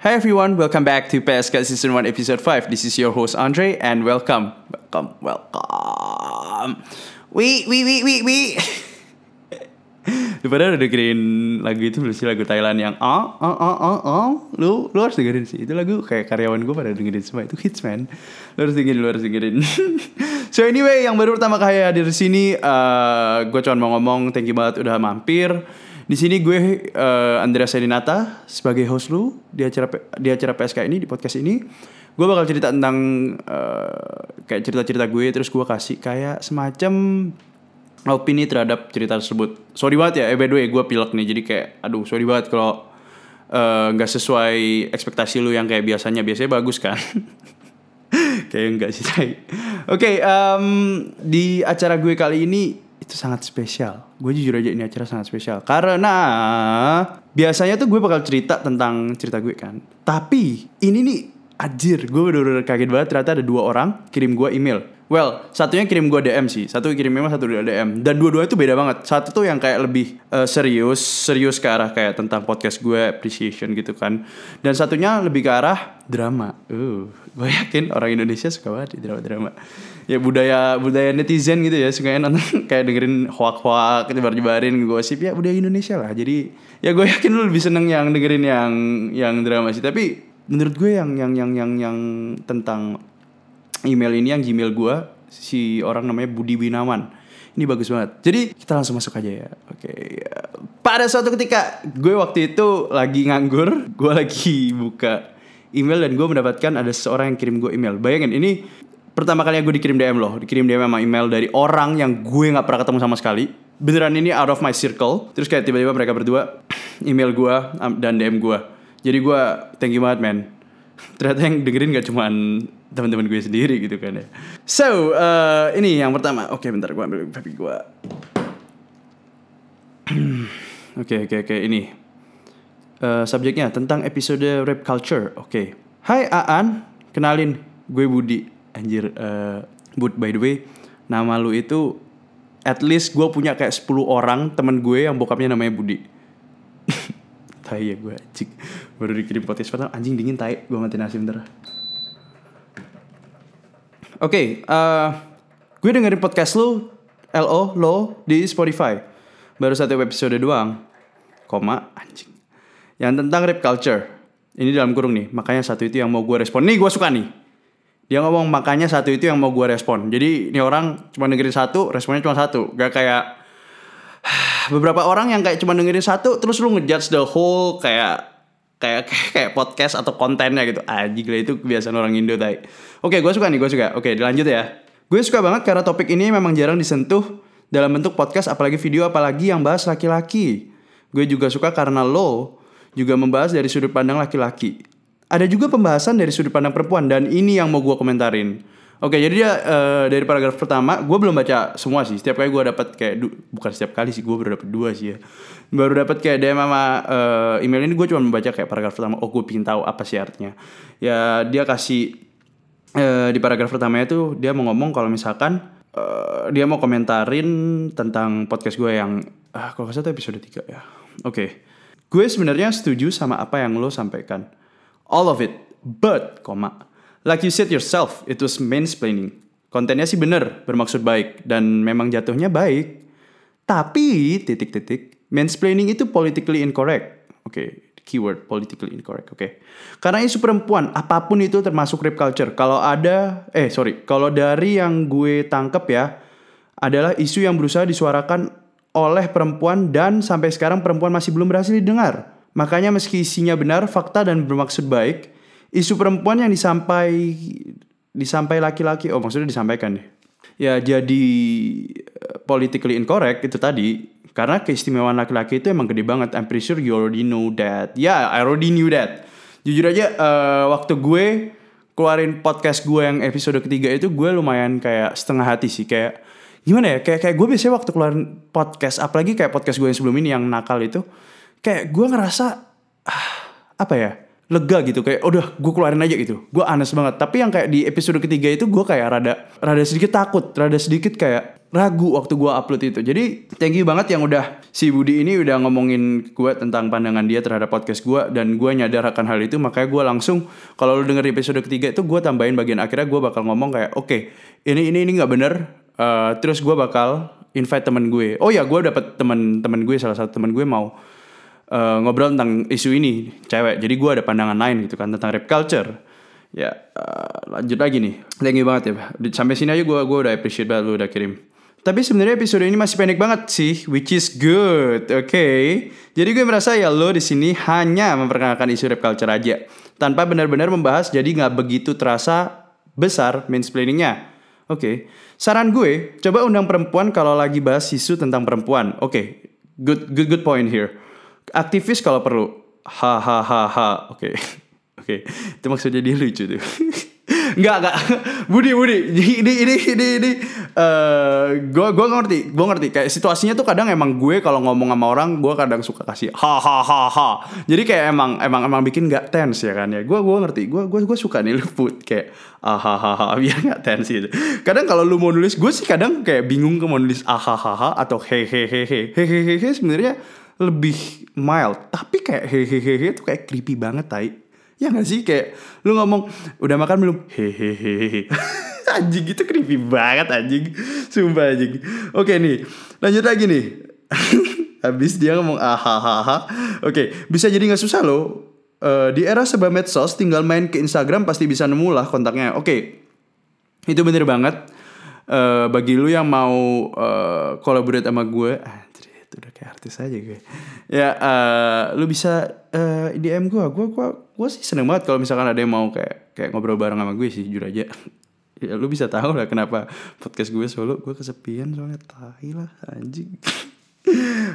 Hi everyone, welcome back to PSK Season 1 Episode 5. This is your host Andre and welcome. Welcome, welcome. Wih, wih, wih, wih, wih. Lu pada udah dengerin lagu itu belum sih lagu Thailand yang ah ah ah ah ah lu lu harus dengerin sih itu lagu kayak karyawan gue pada dengerin semua itu hits man lu harus dengerin lu harus dengerin so anyway yang baru pertama kali hadir di sini uh, gue cuma mau ngomong thank you banget udah mampir di sini gue uh, Andrea Sedinata sebagai host lu di acara di acara PSK ini di podcast ini gue bakal cerita tentang uh, kayak cerita-cerita gue terus gue kasih kayak semacam opini terhadap cerita tersebut. Sorry banget ya, eh by the way gue pilek nih jadi kayak aduh sorry banget kalau nggak uh, sesuai ekspektasi lu yang kayak biasanya biasanya bagus kan. kayak enggak sih. Oke, okay, um, di acara gue kali ini itu sangat spesial. Gue jujur aja ini acara sangat spesial karena biasanya tuh gue bakal cerita tentang cerita gue kan. Tapi ini nih Anjir, gue udah kaget banget ternyata ada dua orang kirim gue email. Well, satunya kirim gue DM sih, satu kirim email, satu DM. Dan dua-duanya itu beda banget. Satu tuh yang kayak lebih uh, serius, serius ke arah kayak tentang podcast gue, appreciation gitu kan. Dan satunya lebih ke arah drama. Uh, gue yakin orang Indonesia suka banget drama-drama. Ya budaya budaya netizen gitu ya, sukanya nonton kayak dengerin hoak-hoak, nyebar-nyebarin gosip. Ya budaya Indonesia lah. Jadi ya gue yakin lu lebih seneng yang dengerin yang yang drama sih. Tapi menurut gue yang yang yang yang yang tentang email ini yang Gmail gue si orang namanya Budi Winawan. Ini bagus banget. Jadi kita langsung masuk aja ya. Oke pada suatu ketika gue waktu itu lagi nganggur gue lagi buka email dan gue mendapatkan ada seseorang yang kirim gue email. Bayangin ini pertama kali gue dikirim DM loh. Dikirim DM sama email dari orang yang gue nggak pernah ketemu sama sekali. Beneran ini out of my circle. Terus kayak tiba-tiba mereka berdua email gue dan DM gue jadi gue thank you banget man. Ternyata yang dengerin gak cuman teman-teman gue sendiri gitu kan ya. So uh, ini yang pertama. Oke okay, bentar gue ambil baby gue oke oke oke ini. Uh, subjeknya tentang episode rap culture. Oke. Okay. Hai Aan. Kenalin gue Budi anjir uh, Bud by the way nama lu itu at least gue punya kayak 10 orang temen gue yang bokapnya namanya Budi. Tai ya gue cik baru dikirim podcast pertama anjing dingin tai gue mati nasi bentar. Oke okay, uh, gue dengerin podcast lu lo lo di Spotify. Baru satu episode doang. Koma anjing. Yang tentang rap culture. Ini dalam kurung nih makanya satu itu yang mau gue respon. Nih gue suka nih dia ngomong makanya satu itu yang mau gue respon. Jadi ini orang cuma dengerin satu responnya cuma satu. Gak kayak beberapa orang yang kayak cuma dengerin satu terus lu ngejudge the whole kayak kayak kayak podcast atau kontennya gitu. Aji gila itu kebiasaan orang Indo tay oke gue suka nih gue suka. Oke dilanjut ya. Gue suka banget karena topik ini memang jarang disentuh dalam bentuk podcast apalagi video apalagi yang bahas laki-laki. Gue juga suka karena lo juga membahas dari sudut pandang laki-laki ada juga pembahasan dari sudut pandang perempuan dan ini yang mau gue komentarin Oke, jadi dia uh, dari paragraf pertama, gue belum baca semua sih. Setiap kali gue dapat kayak bukan setiap kali sih, gue baru dapat dua sih ya. Baru dapat kayak DM sama uh, email ini gue cuma membaca kayak paragraf pertama. Oh, gue pingin tahu apa sih artinya. Ya dia kasih uh, di paragraf pertama itu dia mau ngomong kalau misalkan uh, dia mau komentarin tentang podcast gue yang ah kalau nggak salah episode 3 ya. Oke, okay. gue sebenarnya setuju sama apa yang lo sampaikan. All of it, but, koma Like you said yourself, it was mansplaining. Kontennya sih bener, bermaksud baik, dan memang jatuhnya baik. Tapi, titik-titik, mansplaining itu politically incorrect. Oke, okay, keyword politically incorrect, oke. Okay. Karena isu perempuan, apa pun itu termasuk rape culture. Kalau ada, eh sorry, kalau dari yang gue tangkep ya, adalah isu yang berusaha disuarakan oleh perempuan dan sampai sekarang perempuan masih belum berhasil didengar. Makanya meski isinya benar, fakta dan bermaksud baik, isu perempuan yang disampai disampai laki-laki oh maksudnya disampaikan deh ya jadi eh, politically incorrect itu tadi. Karena keistimewaan laki-laki itu emang gede banget. I'm pretty sure you already know that. Ya yeah, I already knew that. Jujur aja uh, waktu gue keluarin podcast gue yang episode ketiga itu gue lumayan kayak setengah hati sih. Kayak gimana ya? Kayak kayak gue biasanya waktu keluarin podcast apalagi kayak podcast gue yang sebelum ini yang nakal itu kayak gue ngerasa ah, apa ya lega gitu kayak udah gue keluarin aja gitu gue aneh banget tapi yang kayak di episode ketiga itu gue kayak rada rada sedikit takut rada sedikit kayak ragu waktu gue upload itu. Jadi thank you banget yang udah si Budi ini udah ngomongin gue tentang pandangan dia terhadap podcast gue dan gue nyadar akan hal itu makanya gue langsung kalau lu denger episode ketiga itu gue tambahin bagian akhirnya gue bakal ngomong kayak oke okay, ini ini ini nggak bener uh, terus gue bakal invite temen gue. Oh ya gue dapet temen-temen gue salah satu temen gue mau uh, ngobrol tentang isu ini cewek. Jadi gue ada pandangan lain gitu kan tentang rap culture ya uh, lanjut lagi nih thank you banget ya sampai sini aja gue gue udah appreciate banget lu udah kirim tapi sebenarnya episode ini masih pendek banget sih, which is good, oke? Okay? Jadi gue merasa ya lo di sini hanya memperkenalkan isu rap culture aja, tanpa benar-benar membahas jadi nggak begitu terasa besar mansplainingnya. Oke, okay. saran gue coba undang perempuan kalau lagi bahas isu tentang perempuan. Oke, okay. good good good point here. Aktivis kalau perlu. Hahaha. Oke, oke. Itu maksudnya dia lucu tuh. Enggak, enggak. Budi, Budi. Ini ini ini ini eh gue gua ngerti, gue ngerti kayak situasinya tuh kadang emang gue kalau ngomong sama orang gue kadang suka kasih ha ha ha ha. Jadi kayak emang emang emang bikin nggak tense ya kan ya. Gue gue ngerti. Gue gue gue suka nih lu put kayak ah ha ha ha biar nggak tense gitu. Kadang kalau lu mau nulis gue sih kadang kayak bingung ke mau nulis ah ha ha ha atau he he he he he he he, he sebenarnya lebih mild. Tapi kayak he he he he tuh kayak creepy banget tai Ya gak sih kayak lu ngomong udah makan belum? Hehehe. anjing itu creepy banget anjing. Sumpah anjing. Oke nih, lanjut lagi nih. Habis dia ngomong ahahaha. Oke, bisa jadi nggak susah loh. Uh, di era serba medsos, tinggal main ke Instagram pasti bisa nemu lah kontaknya. Oke, itu bener banget. Uh, bagi lu yang mau uh, collaborate sama gue, itu udah kayak artis aja gue. Ya uh, lu bisa uh, eh, DM gue gue gue gue sih seneng banget kalau misalkan ada yang mau kayak kayak ngobrol bareng sama gue sih jujur aja. Ya lu bisa tahu lah kenapa podcast gue solo. Gue kesepian soalnya tahi lah anjing.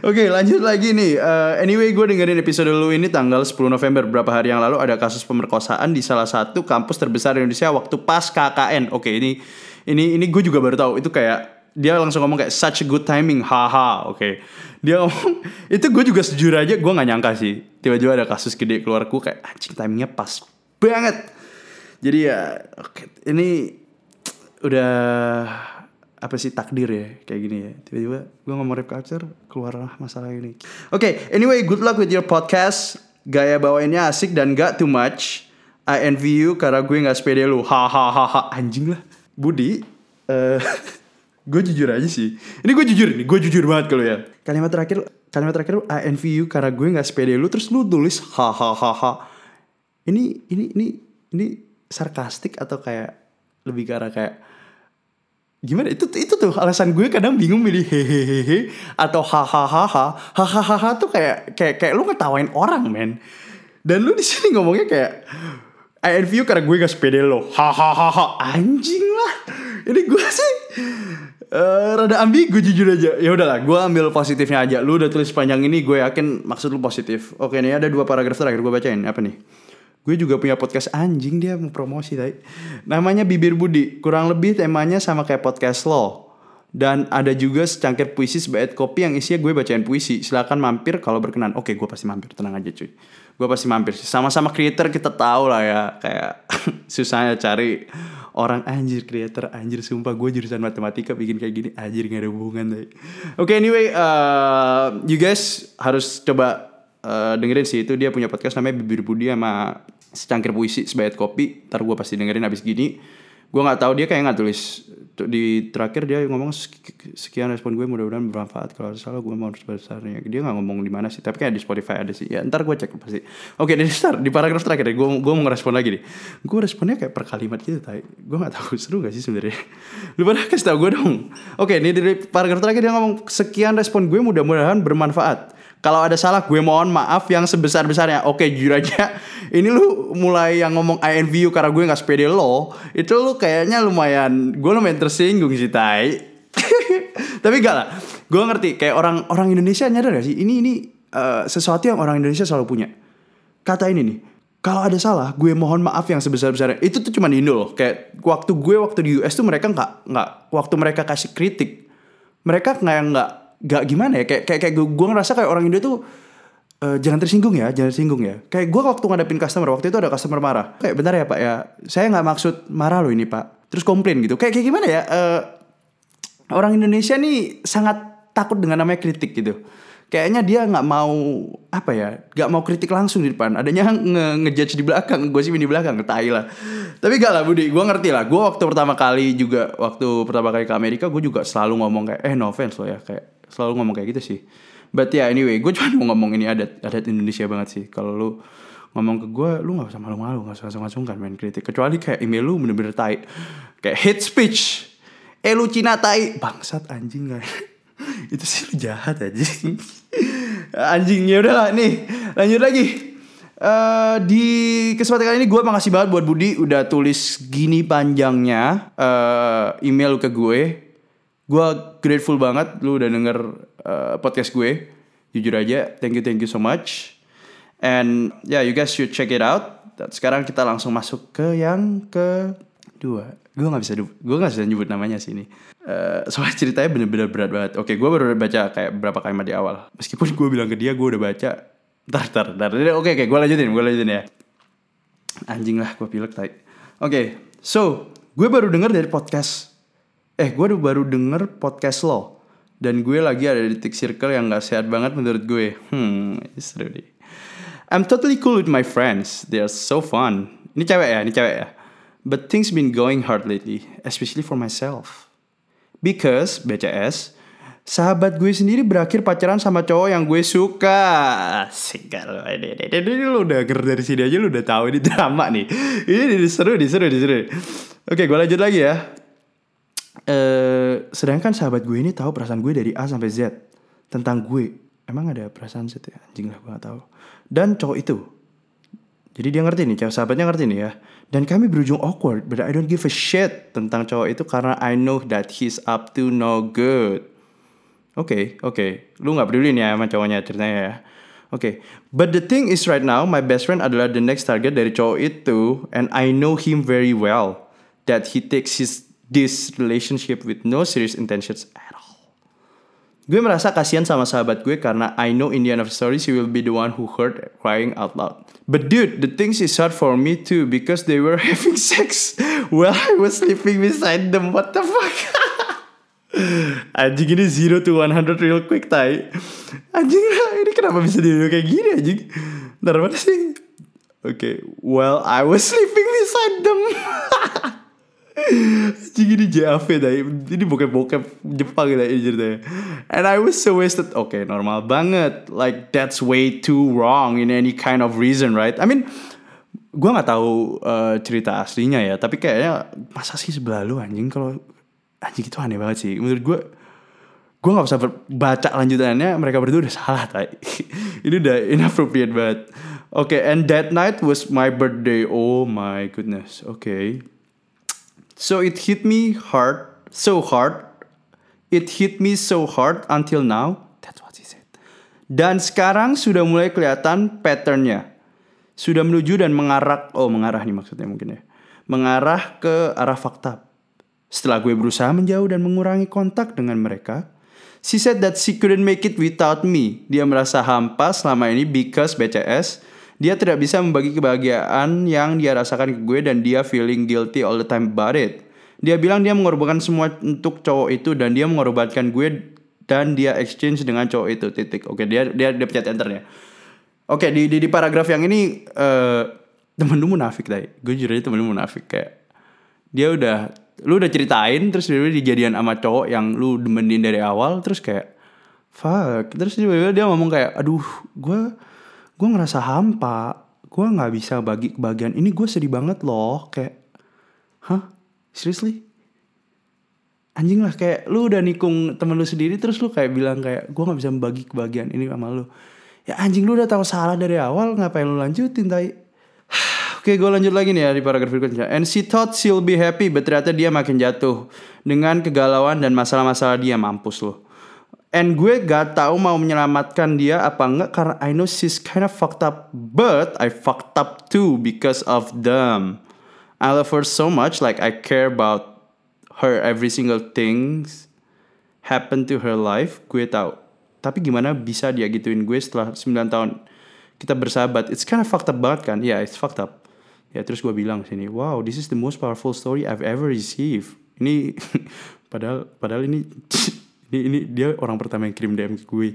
Oke okay, lanjut lagi nih. Uh, Anyway gue dengerin episode lu ini tanggal 10 November. Berapa hari yang lalu ada kasus pemerkosaan Di salah satu kampus terbesar di Indonesia Waktu pas KKN Oke okay, ini ini ini gue juga baru tahu. Itu kayak dia langsung ngomong kayak such a good timing haha oke. Okay. dia ngomong itu gue juga sejujur aja gue nggak nyangka sih. Tiba-tiba ada kasus gede keluar gue kayak anjing timingnya pas banget. Jadi ya oke okay, ini udah apa sih takdir ya kayak gini ya. Tiba-tiba gue ngomong rap culture keluarlah masalah ini. Oke okay, anyway good luck with your podcast. Gaya bawainnya asik dan gak too much. I envy you karena gue nggak sepede lu. Hahaha anjing lah. Budi uh, gue jujur aja sih. Ini gue jujur nih gue jujur banget kalau ya. Kalimat terakhir kalimat terakhir I envy you karena gue nggak sepede lu terus lu tulis hahaha ini ini ini ini sarkastik atau kayak lebih arah kayak gimana? Itu itu tuh alasan gue kadang bingung milih hehehe atau hahaha hahaha tuh kayak kayak kayak lu ngetawain orang men. Dan lu di sini ngomongnya kayak I envy you karena gue gak sepede lo hahaha anjing lah ini gue sih Uh, rada ambigu jujur aja. Ya udahlah, gue ambil positifnya aja. Lu udah tulis panjang ini, gue yakin maksud lu positif. Oke nih ada dua paragraf terakhir gue bacain. Apa nih? Gue juga punya podcast anjing dia mau promosi tadi. Namanya Bibir Budi. Kurang lebih temanya sama kayak podcast lo. Dan ada juga secangkir puisi sebaik kopi yang isinya gue bacain puisi. Silahkan mampir kalau berkenan. Oke, gue pasti mampir. Tenang aja cuy. Gue pasti mampir. Sama-sama creator kita tahu lah ya. Kayak susahnya cari orang anjir creator anjir sumpah gue jurusan matematika bikin kayak gini anjir gak ada hubungan deh oke okay, anyway uh, you guys harus coba uh, dengerin sih itu dia punya podcast namanya bibir budi sama secangkir puisi sebayat kopi ntar gue pasti dengerin abis gini gue nggak tahu dia kayak nggak tulis di terakhir dia ngomong sekian respon gue mudah-mudahan bermanfaat. Kalau salah gue mau besarnya dia nggak ngomong di mana sih tapi kayak di Spotify ada sih. Ya ntar gue cek pasti. Oke dari start di paragraf terakhir gue gue mau ngerespon lagi nih. Gue responnya kayak per kalimat gitu tapi gue nggak tahu seru gak sih sebenarnya? Lu pada kasih tau gue dong. Oke ini dari paragraf terakhir dia ngomong sekian respon gue mudah-mudahan bermanfaat kalau ada salah gue mohon maaf yang sebesar-besarnya. Oke jujur aja ini lu mulai yang ngomong INVU karena gue gak sepede lo. Itu lu kayaknya lumayan gue lumayan tersinggung sih Tai. Tapi gak lah. Gue ngerti kayak orang orang Indonesia nyadar gak sih ini ini uh, sesuatu yang orang Indonesia selalu punya. Kata ini nih. Kalau ada salah, gue mohon maaf yang sebesar-besarnya. Itu tuh cuma di Indo loh. Kayak waktu gue waktu di US tuh mereka nggak nggak waktu mereka kasih kritik, mereka nggak nggak gak gimana ya kayak kayak, kayak gue, gue ngerasa kayak orang Indo tuh uh, jangan tersinggung ya jangan tersinggung ya. Kayak gue waktu ngadepin customer waktu itu ada customer marah. Kayak bentar ya pak ya saya nggak maksud marah loh ini pak. Terus komplain gitu. Kayak kayak gimana ya uh, orang Indonesia nih sangat takut dengan namanya kritik gitu. Kayaknya dia nggak mau apa ya nggak mau kritik langsung di depan. Adanya nge ngejudge di belakang gue sih di belakang tai lah. Tapi gak lah Budi gue ngerti lah. Gue waktu pertama kali juga waktu pertama kali ke Amerika gue juga selalu ngomong kayak eh no offense lo ya kayak selalu ngomong kayak gitu sih. But ya yeah, anyway gue cuma mau ngomong ini adat adat Indonesia banget sih. Kalau lu ngomong ke gue lu nggak usah malu-malu nggak usah langsung kan main kritik. Kecuali kayak email lu bener-bener tai kayak hate speech. Eh lu Cina tai. Bangsat anjing gak itu sih jahat aja anjingnya udahlah nih. Lanjut lagi. Uh, di kesempatan kali ini gue makasih banget buat Budi udah tulis gini panjangnya uh, email ke gue gue grateful banget lu udah denger uh, podcast gue. Jujur aja thank you thank you so much. And yeah you guys should check it out. Dan sekarang kita langsung masuk ke yang kedua. Gue nggak bisa gue nggak bisa nyebut namanya sih ini. Uh, soalnya ceritanya bener-bener berat banget. Oke gue baru baca kayak berapa kalimat di awal. Meskipun gue bilang ke dia gue udah baca. Tar tar tar oke oke gue lanjutin gue lanjutin ya. Anjing lah gue pilek tai. Oke so gue baru denger dari podcast eh gue baru denger podcast lo dan gue lagi ada di tick circle yang gak sehat banget menurut gue hmm seru deh I'm totally cool with my friends they are so fun ini cewek ya ini cewek ya But things been going hard lately, especially for myself. Because, BCS, sahabat gue sendiri berakhir pacaran sama cowok yang gue suka. Lo. Ini, ini, ini, ini, lu udah ger dari sini aja lu udah tahu ini drama nih. Ini, ini seru, ini seru, ini seru. Oke, gue lanjut lagi ya. Uh, sedangkan sahabat gue ini tahu perasaan gue dari A sampai Z tentang gue. Emang ada perasaan Z ya? Anjing lah gue gak tahu. Dan cowok itu jadi dia ngerti nih, cowok sahabatnya ngerti nih ya. Dan kami berujung awkward, but I don't give a shit tentang cowok itu karena I know that he's up to no good. Oke, okay, oke. Okay. Lu gak peduli nih ya sama cowoknya ceritanya ya. Oke, okay. but the thing is right now my best friend adalah the next target dari cowok itu and I know him very well that he takes his this relationship with no serious intentions at all. Gue merasa kasihan sama sahabat gue karena I know in the end of the story she will be the one who hurt crying out loud. But dude, the things is hard for me too because they were having sex while I was sleeping beside them. What the fuck? anjing ini zero to 100 real quick tai Anjing ini kenapa bisa di kayak gini anjing Ntar mana sih Oke okay. Well I was sleeping beside them Ini JAV dah Ini bokep-bokep Jepang gitu ini ceritanya. And I was so wasted. Oke okay, normal banget. Like that's way too wrong In any kind of reason right? I mean Gue gak tahu uh, cerita aslinya ya Tapi kayaknya Masa sih sebelah lu anjing? Kalau Anjing itu aneh banget sih. Menurut gue Gue gak usah baca lanjutannya Mereka berdua udah salah tay. Ini udah inappropriate banget. Oke okay, and that night was my birthday. Oh my goodness. Oke okay. So it hit me hard, so hard. It hit me so hard until now. That's what he said. Dan sekarang sudah mulai kelihatan patternnya. Sudah menuju dan mengarah, oh mengarah nih maksudnya mungkin ya. Mengarah ke arah fakta. Setelah gue berusaha menjauh dan mengurangi kontak dengan mereka, she said that she couldn't make it without me. Dia merasa hampa selama ini because BCS dia tidak bisa membagi kebahagiaan yang dia rasakan ke gue dan dia feeling guilty all the time about it. Dia bilang dia mengorbankan semua untuk cowok itu dan dia mengorbankan gue dan dia exchange dengan cowok itu titik. Oke, dia dia dia pencet enter ya. Oke, di di, di paragraf yang ini uh, temen lu munafik tadi. Gue jujur aja temen lu munafik kayak dia udah lu udah ceritain terus dia dijadian sama cowok yang lu demenin dari awal terus kayak fuck terus dia, dia ngomong kayak aduh gue gue ngerasa hampa. Gue nggak bisa bagi kebahagiaan. Ini gue sedih banget loh. Kayak hah? Seriously? Anjing lah kayak lu udah nikung temen lu sendiri terus lu kayak bilang kayak gue nggak bisa membagi kebahagiaan ini sama lu. Ya anjing lu udah tahu salah dari awal ngapain lu lanjutin tai? Oke gue lanjut lagi nih ya di paragraf berikutnya. And she thought she'll be happy But ternyata dia makin jatuh. Dengan kegalauan dan masalah-masalah dia Mampus loh And gue gak tahu mau menyelamatkan dia apa enggak karena I know she's kind of fucked up, but I fucked up too because of them. I love her so much, like I care about her every single things happen to her life. Gue tahu. Tapi gimana bisa dia gituin gue setelah 9 tahun kita bersahabat? It's kind of fucked up banget kan? Ya, yeah, it's fucked up. Ya terus gue bilang sini, wow, this is the most powerful story I've ever received. ini padahal padahal ini ini ini dia orang pertama yang kirim DM gue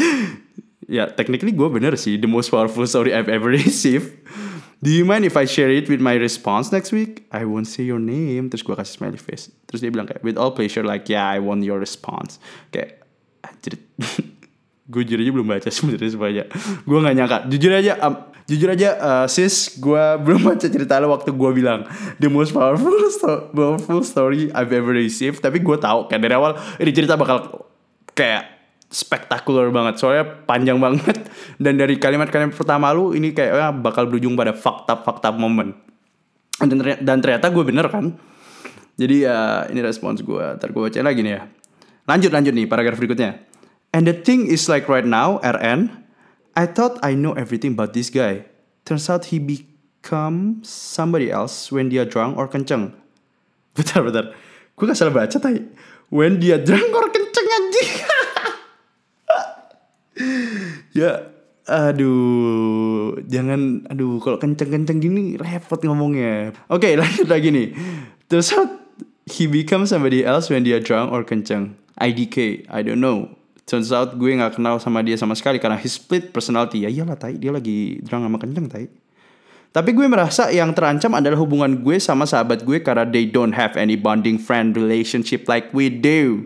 ya technically gue bener sih the most powerful story I've ever received Do you mind if I share it with my response next week? I won't say your name. Terus gue kasih smiley face. Terus dia bilang kayak, with all pleasure, like, yeah, I want your response. Kayak, anjir. gue jujur aja belum baca sebenarnya semuanya. gue gak nyangka. Jujur aja, um, jujur aja, uh, sis, gue belum baca cerita lo waktu gue bilang the most powerful, sto powerful story I've ever received. Tapi gue tahu kayak dari awal ini cerita bakal kayak spektakuler banget soalnya panjang banget. Dan dari kalimat-kalimat pertama lu ini kayak bakal berujung pada fakta-fakta momen dan ternyata, gue bener kan? Jadi ya ini respons gue ntar gue bacain lagi nih ya. Lanjut lanjut nih paragraf berikutnya. And the thing is like right now RN I thought I know everything about this guy. Turns out he become somebody else when dia drunk or kenceng. Bentar bentar. Gue gak salah baca tadi when dia drunk or kenceng anjing. Ya aduh. Jangan aduh kalau kenceng-kenceng gini repot ngomongnya. Oke okay, lanjut lagi nih. Terus he become somebody else when dia drunk or kenceng. IDK I don't know turns out gue nggak kenal sama dia sama sekali karena his split personality. Ya iyalah tai. Dia lagi drunk sama kenceng tai. Tapi gue merasa yang terancam adalah hubungan gue sama sahabat gue karena they don't have any bonding friend relationship like we do.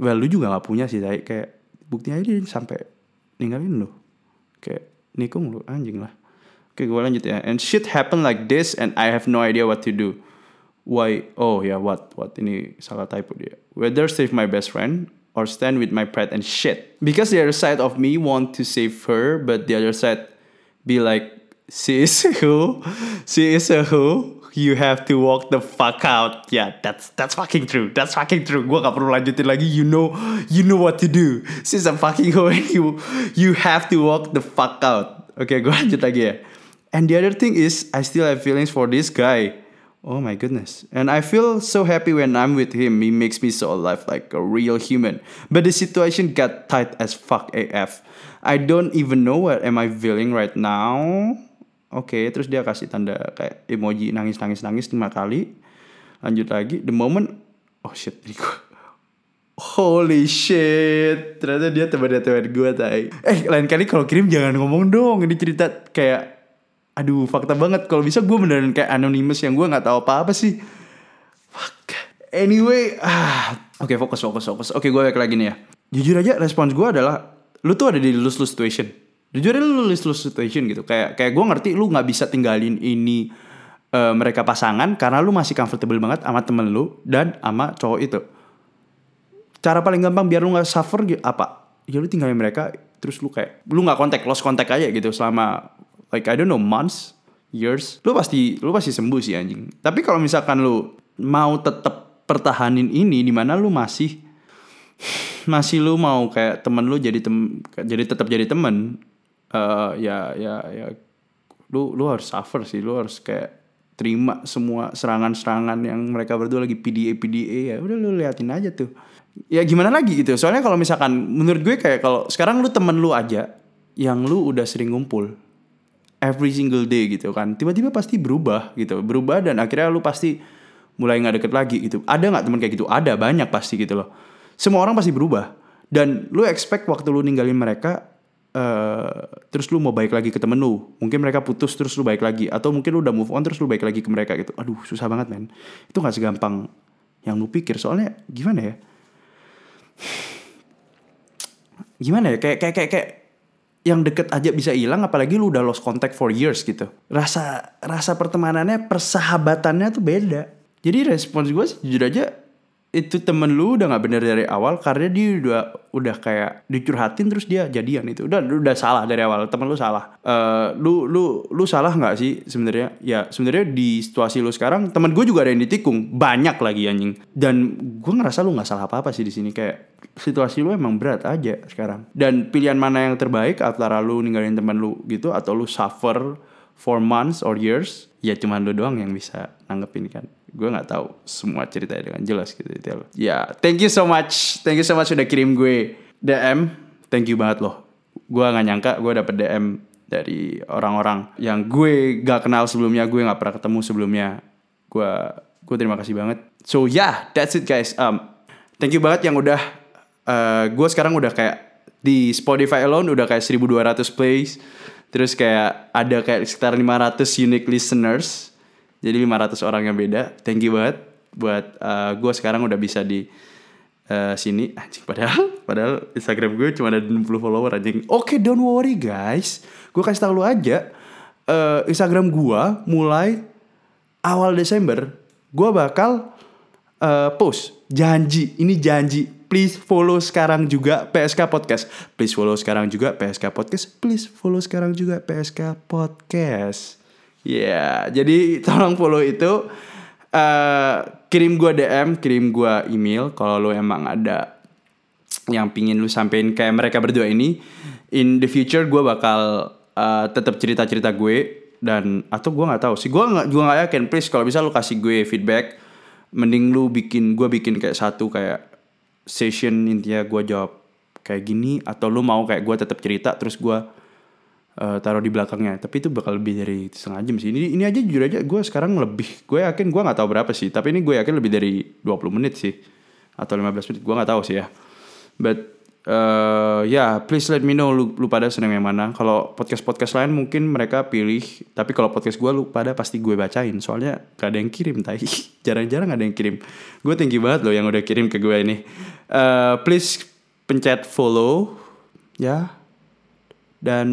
Well, lu juga gak punya sih, tai. kayak buktinya dia sampai ninggalin lu. Kayak nikung lu anjing lah. Oke gue lanjut ya. And shit happen like this and I have no idea what to do. Why? Oh ya yeah, what? What? Ini salah typo dia. Whether save my best friend or stand with my pride and shit because the other side of me want to save her but the other side be like she is a who she is a who you have to walk the fuck out. Yeah, that's that's fucking true. That's fucking true. Gue gak perlu lanjutin lagi. You know, you know what to do. Since I'm fucking hoe, you you have to walk the fuck out. Okay, gue lanjut lagi ya. And the other thing is, I still have feelings for this guy. Oh my goodness. And I feel so happy when I'm with him. He makes me so alive like a real human. But the situation got tight as fuck AF. I don't even know what am I feeling right now. Oke, okay, terus dia kasih tanda kayak emoji nangis nangis nangis lima kali. Lanjut lagi, the moment, oh shit, ini gue, holy shit, ternyata dia teman-teman gue tay. Eh, lain kali kalau kirim jangan ngomong dong, ini cerita kayak, aduh fakta banget. Kalau bisa gue beneran kayak anonymous yang gue nggak tahu apa apa sih. Fuck. Anyway, ah, oke okay, fokus fokus fokus. Oke, okay, gue balik lagi nih ya. Jujur aja respons gue adalah, lu tuh ada di lose lose situation jujur aja lu list lu situation gitu kayak kayak gue ngerti lu nggak bisa tinggalin ini uh, mereka pasangan karena lu masih comfortable banget sama temen lu dan sama cowok itu cara paling gampang biar lu nggak suffer gitu apa ya lu tinggalin mereka terus lu kayak lu nggak kontak lost kontak aja gitu selama like I don't know months years. Lu pasti lu pasti sembuh sih anjing. Tapi kalau misalkan lu mau tetap pertahanin ini di mana lu masih masih lu mau kayak temen lu jadi tem jadi tetap jadi temen uh, ya ya ya lu lu harus suffer sih. Lu harus kayak terima semua serangan-serangan yang mereka berdua lagi PDA PDA ya udah lu liatin aja tuh. Ya gimana lagi gitu? Soalnya kalau misalkan menurut gue kayak kalau sekarang lu temen lu aja yang lu udah sering ngumpul every single day gitu kan. Tiba-tiba pasti berubah gitu. Berubah dan akhirnya lu pasti mulai nggak deket lagi gitu. Ada nggak teman kayak gitu? Ada banyak pasti gitu loh. Semua orang pasti berubah. Dan lu expect waktu lu ninggalin mereka Uh, terus lu mau baik lagi ke temen lu. Mungkin mereka putus terus lu baik lagi. Atau mungkin lu udah move on terus lu baik lagi ke mereka gitu. Aduh susah banget men. Itu nggak segampang yang lu pikir. Soalnya gimana ya? Gimana ya? Kayak kayak kayak kayak yang deket aja bisa hilang apalagi lu udah lost contact for years gitu. Rasa rasa pertemanannya persahabatannya tuh beda. Jadi respons gue jujur aja itu temen lu udah nggak bener dari awal karena dia udah udah kayak dicurhatin terus dia jadian itu. Udah udah salah dari awal temen lu salah. Uh, lu lu lu salah nggak sih sebenarnya? Ya sebenarnya di situasi lu sekarang temen gue juga ada yang ditikung. Banyak lagi anjing. Dan gue ngerasa lu nggak salah apa apa sih di sini. Kayak situasi lu emang berat aja sekarang. Dan pilihan mana yang terbaik antara lu ninggalin temen lu gitu atau lu suffer for months or years ya cuman lu doang yang bisa nanggepin kan gue nggak tahu semua ceritanya dengan jelas gitu detail. Ya, thank you so much, thank you so much udah kirim gue DM, thank you banget loh. Gue nggak nyangka gue dapet DM dari orang-orang yang gue gak kenal sebelumnya, gue nggak pernah ketemu sebelumnya. Gue gue terima kasih banget so yeah that's it guys um thank you banget yang udah uh, gue sekarang udah kayak di Spotify alone udah kayak 1200 plays terus kayak ada kayak sekitar 500 unique listeners. Jadi 500 orang yang beda. Thank you banget buat uh, gue sekarang udah bisa di uh, sini. Anjing padahal padahal Instagram gue cuma ada 60 follower anjing. Oke okay, don't worry guys. Gue kasih tau lu aja uh, Instagram gue mulai awal Desember gue bakal uh, post janji ini janji. Please follow sekarang juga PSK Podcast. Please follow sekarang juga PSK Podcast. Please follow sekarang juga PSK Podcast. Ya yeah, jadi tolong follow itu. Uh, kirim gue DM, kirim gue email. Kalau lo emang ada yang pingin lu sampein kayak mereka berdua ini. In the future gue bakal uh, tetap cerita-cerita gue dan atau gue nggak tahu sih. Gue nggak gue nggak yakin. Please kalau bisa lu kasih gue feedback mending lu bikin gue bikin kayak satu kayak session intinya gue jawab kayak gini atau lu mau kayak gue tetap cerita terus gue uh, taruh di belakangnya. Tapi itu bakal lebih dari setengah jam sih. Ini ini aja jujur aja gue sekarang lebih gue yakin gue nggak tahu berapa sih. Tapi ini gue yakin lebih dari 20 menit sih atau 15 menit gue nggak tahu sih ya. But uh, ya yeah, please let me know lu, lu pada seneng yang mana kalau podcast podcast lain mungkin mereka pilih tapi kalau podcast gue lu pada pasti gue bacain soalnya gak ada yang kirim tai jarang-jarang ada yang kirim gue tinggi banget loh yang udah kirim ke gue ini uh, please pencet follow ya dan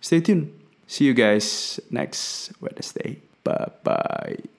stay tuned. See you guys next Wednesday. Bye bye.